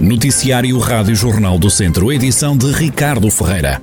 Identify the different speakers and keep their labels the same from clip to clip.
Speaker 1: Noticiário Rádio Jornal do Centro, edição de Ricardo Ferreira.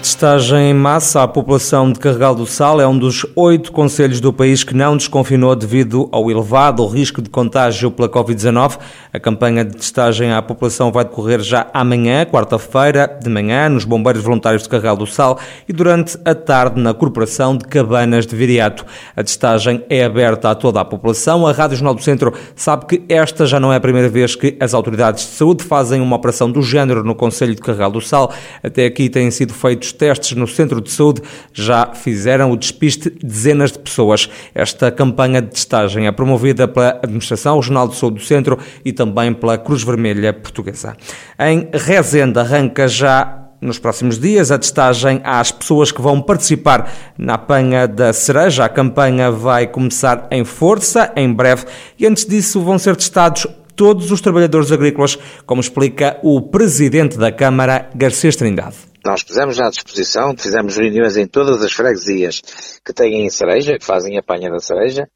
Speaker 2: Testagem em massa à população de Carregal do Sal é um dos oito conselhos do país que não desconfinou devido ao elevado risco de contágio pela Covid-19. A campanha de testagem à população vai decorrer já amanhã, quarta-feira, de manhã, nos Bombeiros Voluntários de Carregal do Sal e durante a tarde na Corporação de Cabanas de Viriato. A testagem é aberta a toda a população. A Rádio Jornal do Centro sabe que esta já não é a primeira vez que as autoridades de saúde fazem uma operação do género no Conselho de Carregal do Sal. Até aqui têm sido feitos testes no centro de saúde já fizeram o despiste de dezenas de pessoas. Esta campanha de testagem é promovida pela Administração Regional de Saúde do Centro e também pela Cruz Vermelha Portuguesa. Em Rezende arranca já nos próximos dias a testagem às pessoas que vão participar na apanha da cereja. A campanha vai começar em força, em breve, e antes disso vão ser testados todos os trabalhadores agrícolas, como explica o presidente da Câmara, Garcês Trindade.
Speaker 3: Nós pusemos à disposição, fizemos reuniões em todas as freguesias que têm cereja, que fazem a panha da cereja,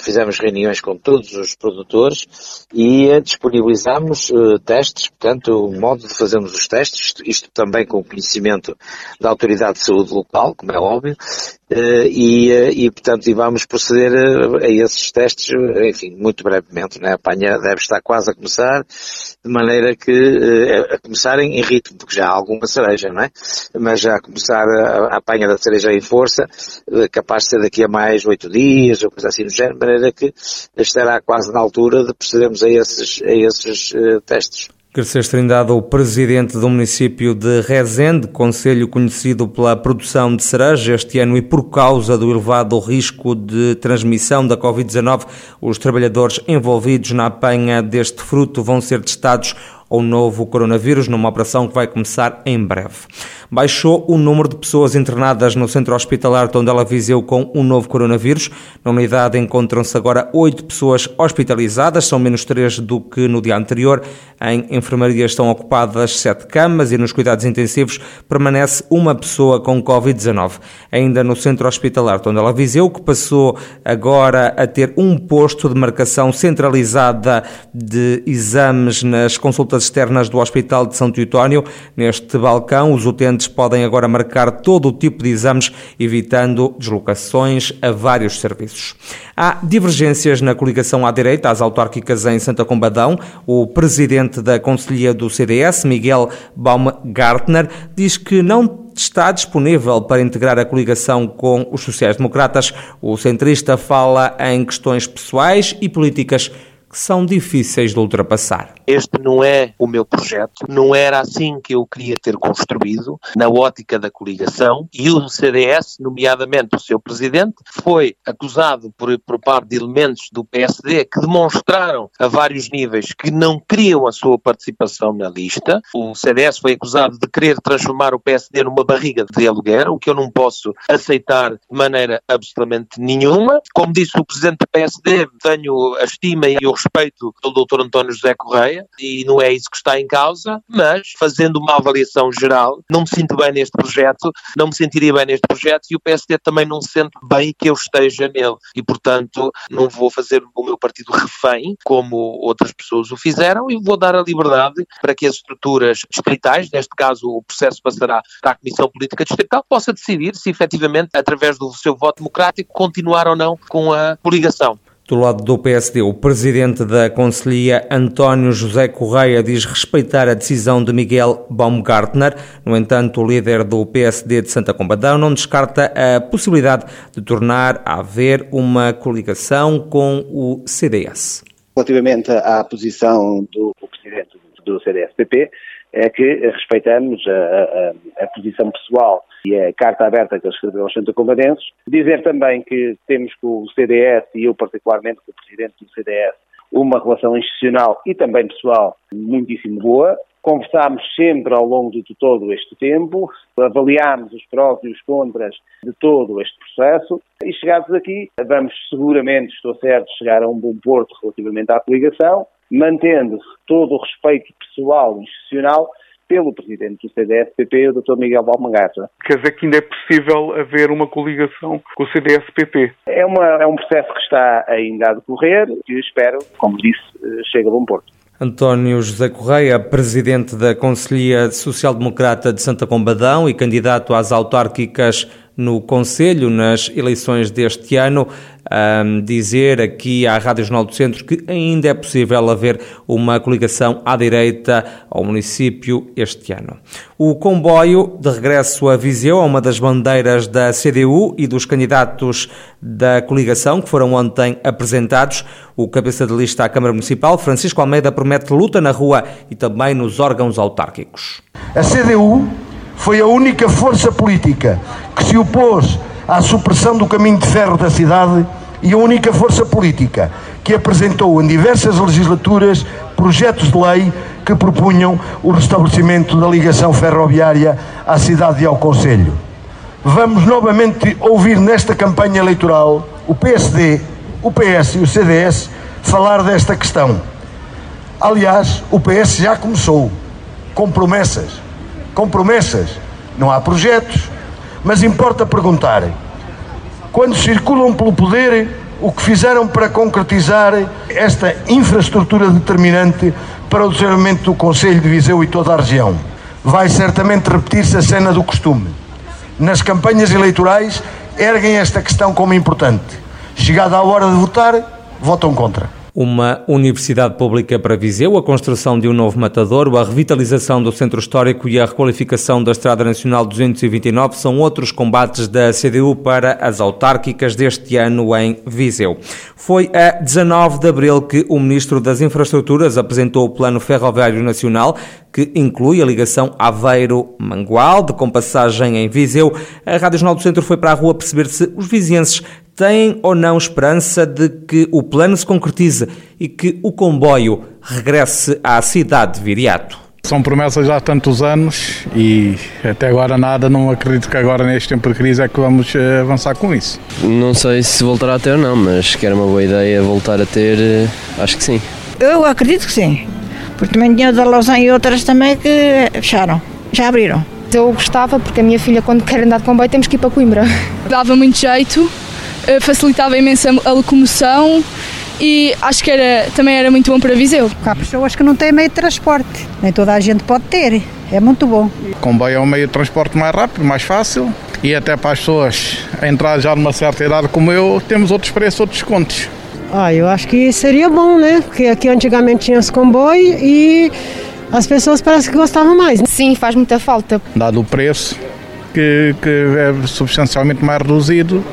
Speaker 3: fizemos reuniões com todos os produtores e eh, disponibilizámos eh, testes, portanto, o modo de fazermos os testes, isto, também com o conhecimento da Autoridade de Saúde Local, como é óbvio, e, e portanto, e vamos proceder a, a esses testes, enfim, muito brevemente, né? a panha deve estar quase a começar, de maneira que, a começar em, ritmo, porque já há alguma cereja, não é? Mas já a começar a, a apanha da cereja em força, capaz de ser daqui a mais oito dias, ou coisa assim género, de maneira que estará quase na altura de procedermos a esses, a esses uh, testes.
Speaker 2: Garcês Trindade, o presidente do município de Rezende, conselho conhecido pela produção de cereja este ano e por causa do elevado risco de transmissão da Covid-19, os trabalhadores envolvidos na apanha deste fruto vão ser testados ao novo coronavírus numa operação que vai começar em breve baixou o número de pessoas internadas no centro hospitalar Tondela Viseu com um novo coronavírus. Na unidade encontram-se agora oito pessoas hospitalizadas, são menos três do que no dia anterior. Em enfermaria estão ocupadas sete camas e nos cuidados intensivos permanece uma pessoa com Covid-19. Ainda no centro hospitalar Tondela Viseu, que passou agora a ter um posto de marcação centralizada de exames nas consultas externas do Hospital de São Teutónio. Neste balcão, os utentes podem agora marcar todo o tipo de exames, evitando deslocações a vários serviços. Há divergências na coligação à direita, às autárquicas em Santa Combadão. O presidente da Conselhia do CDS, Miguel Baumgartner, diz que não está disponível para integrar a coligação com os sociais-democratas. O centrista fala em questões pessoais e políticas que são difíceis de ultrapassar.
Speaker 4: Este não é o meu projeto, não era assim que eu queria ter construído, na ótica da coligação, e o CDS, nomeadamente o seu presidente, foi acusado por, por parte de elementos do PSD que demonstraram a vários níveis que não queriam a sua participação na lista. O CDS foi acusado de querer transformar o PSD numa barriga de aluguer, o que eu não posso aceitar de maneira absolutamente nenhuma. Como disse o presidente do PSD, tenho a estima e o respeito pelo Dr. António José Correia e não é isso que está em causa, mas fazendo uma avaliação geral, não me sinto bem neste projeto, não me sentiria bem neste projeto e o PSD também não se sente bem que eu esteja nele e, portanto, não vou fazer o meu partido refém, como outras pessoas o fizeram, e vou dar a liberdade para que as estruturas distritais, neste caso o processo passará para a Comissão Política Distrital, possa decidir se efetivamente, através do seu voto democrático, continuar ou não com a coligação.
Speaker 2: Do lado do PSD, o presidente da Conselhia, António José Correia, diz respeitar a decisão de Miguel Baumgartner. No entanto, o líder do PSD de Santa Combadão não descarta a possibilidade de tornar a haver uma coligação com o CDS.
Speaker 5: Relativamente à posição do presidente do CDS-PP, é que respeitamos a, a, a, posição pessoal e a carta aberta que ele escreveu aos centro-combadenses. Dizer também que temos com o CDS, e eu particularmente com o presidente do CDS, uma relação institucional e também pessoal muitíssimo boa. Conversámos sempre ao longo de todo este tempo, avaliámos os prós e os contras de todo este processo e chegados aqui, vamos seguramente, estou certo, chegar a um bom porto relativamente à coligação mantendo todo o respeito pessoal e institucional pelo presidente do CDS-PP, o Dr. Miguel Balmagata.
Speaker 6: Quer dizer que ainda é possível haver uma coligação com o CDS-PP?
Speaker 5: É, uma, é um processo que está ainda a decorrer, que espero, como disse, eh, chegue a bom porto.
Speaker 2: António José Correia, presidente da Conselhia Social-Democrata de Santa Combadão e candidato às autárquicas no Conselho nas eleições deste ano, um, dizer aqui à Rádio Jornal do Centro que ainda é possível haver uma coligação à direita ao município este ano. O comboio de regresso a Viseu é uma das bandeiras da CDU e dos candidatos da coligação que foram ontem apresentados. O cabeça de lista à Câmara Municipal, Francisco Almeida, promete luta na rua e também nos órgãos autárquicos.
Speaker 7: A CDU foi a única força política que se opôs à supressão do caminho de ferro da cidade e a única força política que apresentou em diversas legislaturas projetos de lei que propunham o restabelecimento da ligação ferroviária à cidade e ao Conselho. Vamos novamente ouvir nesta campanha eleitoral o PSD, o PS e o CDS falar desta questão. Aliás, o PS já começou com promessas com promessas. Não há projetos, mas importa perguntar: quando circulam pelo poder, o que fizeram para concretizar esta infraestrutura determinante para o desenvolvimento do Conselho de Viseu e toda a região? Vai certamente repetir-se a cena do costume. Nas campanhas eleitorais, erguem esta questão como importante. Chegada a hora de votar, votam contra
Speaker 2: uma universidade pública para Viseu, a construção de um novo matadouro, a revitalização do centro histórico e a requalificação da Estrada Nacional 229 são outros combates da CDU para as autárquicas deste ano em Viseu. Foi a 19 de abril que o Ministro das Infraestruturas apresentou o Plano Ferroviário Nacional, que inclui a ligação Aveiro-Mangualde, com passagem em Viseu. A Rádio Jornal do Centro foi para a rua perceber se os vizienses têm ou não esperança de que o plano se concretize e que o comboio regresse à cidade de Viriato.
Speaker 8: São promessas já há tantos anos e até agora nada, não acredito que agora neste tempo de crise é que vamos eh, avançar com isso.
Speaker 9: Não sei se voltará a ter ou não, mas que era uma boa ideia voltar a ter, eh, acho que sim.
Speaker 10: Eu acredito que sim, porque também tinha da Lausanne e outras também que fecharam, já abriram.
Speaker 11: Eu gostava, porque a minha filha quando quer andar de comboio temos que ir para Coimbra.
Speaker 12: Dava muito jeito, eh, facilitava imenso a locomoção e acho que era, também era muito bom para Viseu.
Speaker 13: Há pessoas que não têm meio de transporte, nem toda a gente pode ter, é muito bom.
Speaker 8: O comboio é um meio de transporte mais rápido, mais fácil e até para as pessoas entrar já numa certa idade como eu, temos outros preços, outros descontos.
Speaker 13: Ah, eu acho que seria bom, né? Porque aqui antigamente tinha os comboios e as pessoas parece que gostavam mais.
Speaker 11: Sim, faz muita falta.
Speaker 8: Dado o preço, que, que é substancialmente mais reduzido,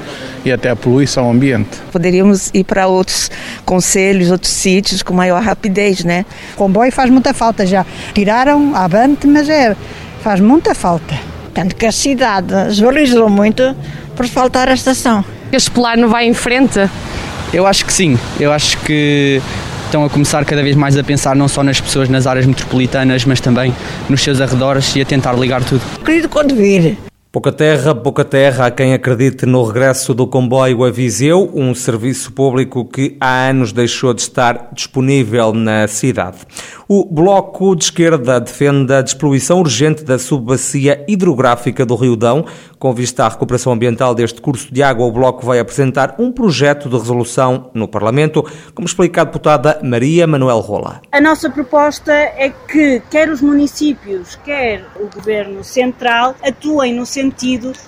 Speaker 8: e até a poluição ao ambiente.
Speaker 14: Poderíamos ir para outros conselhos, outros sítios com maior rapidez, né?
Speaker 13: O comboio faz muita falta já. Tiraram a Avante, mas é, faz muita falta.
Speaker 10: Tanto que a cidade desvalorizou muito por faltar a estação.
Speaker 11: Este plano vai em frente?
Speaker 9: Eu acho que sim. Eu acho que estão a começar cada vez mais a pensar não só nas pessoas nas áreas metropolitanas, mas também nos seus arredores e a tentar ligar tudo.
Speaker 10: Querido, quando vir,
Speaker 2: Pouca terra, pouca terra. Há quem acredite no regresso do comboio a Viseu, um serviço público que há anos deixou de estar disponível na cidade. O Bloco de Esquerda defende a despoluição urgente da subbacia hidrográfica do Rio Dão. Com vista à recuperação ambiental deste curso de água, o Bloco vai apresentar um projeto de resolução no Parlamento, como explica a deputada Maria Manuel Rola.
Speaker 15: A nossa proposta é que quer os municípios, quer o Governo Central atuem no sentido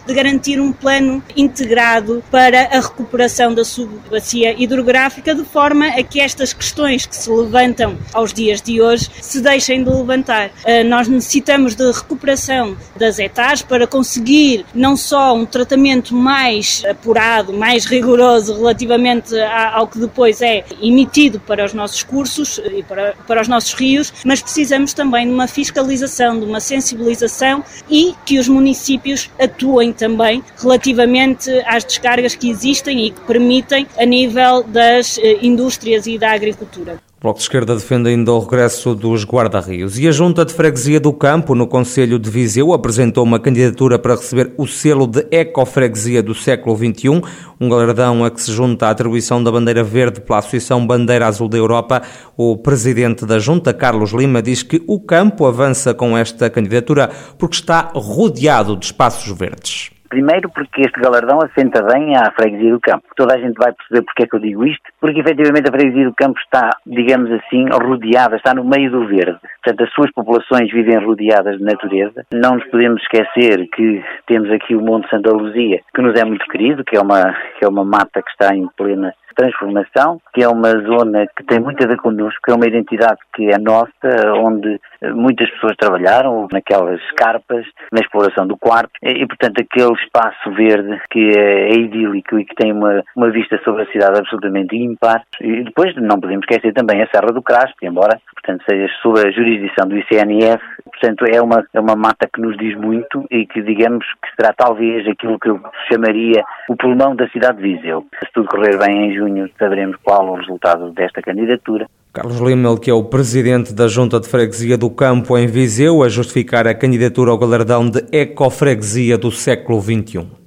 Speaker 15: de garantir um plano integrado para a recuperação da subbacia hidrográfica, de forma a que estas questões que se levantam aos dias de hoje se deixem de levantar. Uh, nós necessitamos de recuperação das hectares para conseguir não só um tratamento mais apurado, mais rigoroso relativamente ao que depois é emitido para os nossos cursos e para, para os nossos rios, mas precisamos também de uma fiscalização, de uma sensibilização e que os municípios atuem também relativamente às descargas que existem e que permitem a nível das eh, indústrias e da agricultura.
Speaker 2: O Bloco de Esquerda defende ainda o regresso dos guarda-rios. E a Junta de Freguesia do Campo, no Conselho de Viseu, apresentou uma candidatura para receber o selo de Ecofreguesia do século XXI, um galardão a que se junta a atribuição da bandeira verde pela Associação Bandeira Azul da Europa. O presidente da Junta, Carlos Lima, diz que o campo avança com esta candidatura porque está rodeado de espaços verdes.
Speaker 16: Primeiro porque este galardão assenta bem à freguesia do campo. Toda a gente vai perceber porque é que eu digo isto, porque efetivamente a freguesia do campo está, digamos assim, rodeada, está no meio do verde. Portanto, as suas populações vivem rodeadas de natureza. Não nos podemos esquecer que temos aqui o Monte Santa Luzia, que nos é muito querido, que é uma, que é uma mata que está em plena transformação, que é uma zona que tem muito a ver connosco, que é uma identidade que é nossa, onde muitas pessoas trabalharam, naquelas carpas, na exploração do quarto, e, portanto aquele espaço verde que é, é idílico e que tem uma, uma vista sobre a cidade absolutamente ímpar. E depois não podemos esquecer também a Serra do Crasto, embora, portanto, seja sob a jurisdição do ICNF, portanto é uma, é uma mata que nos diz muito e que digamos que será talvez aquilo que eu chamaria o pulmão da cidade de Viseu. Se tudo correr bem em junho, saberemos qual o resultado desta candidatura.
Speaker 2: Carlos Lima, que é o presidente da Junta de Freguesia do Campo em Viseu, a justificar a candidatura ao galardão de Ecofreguesia do século XXI.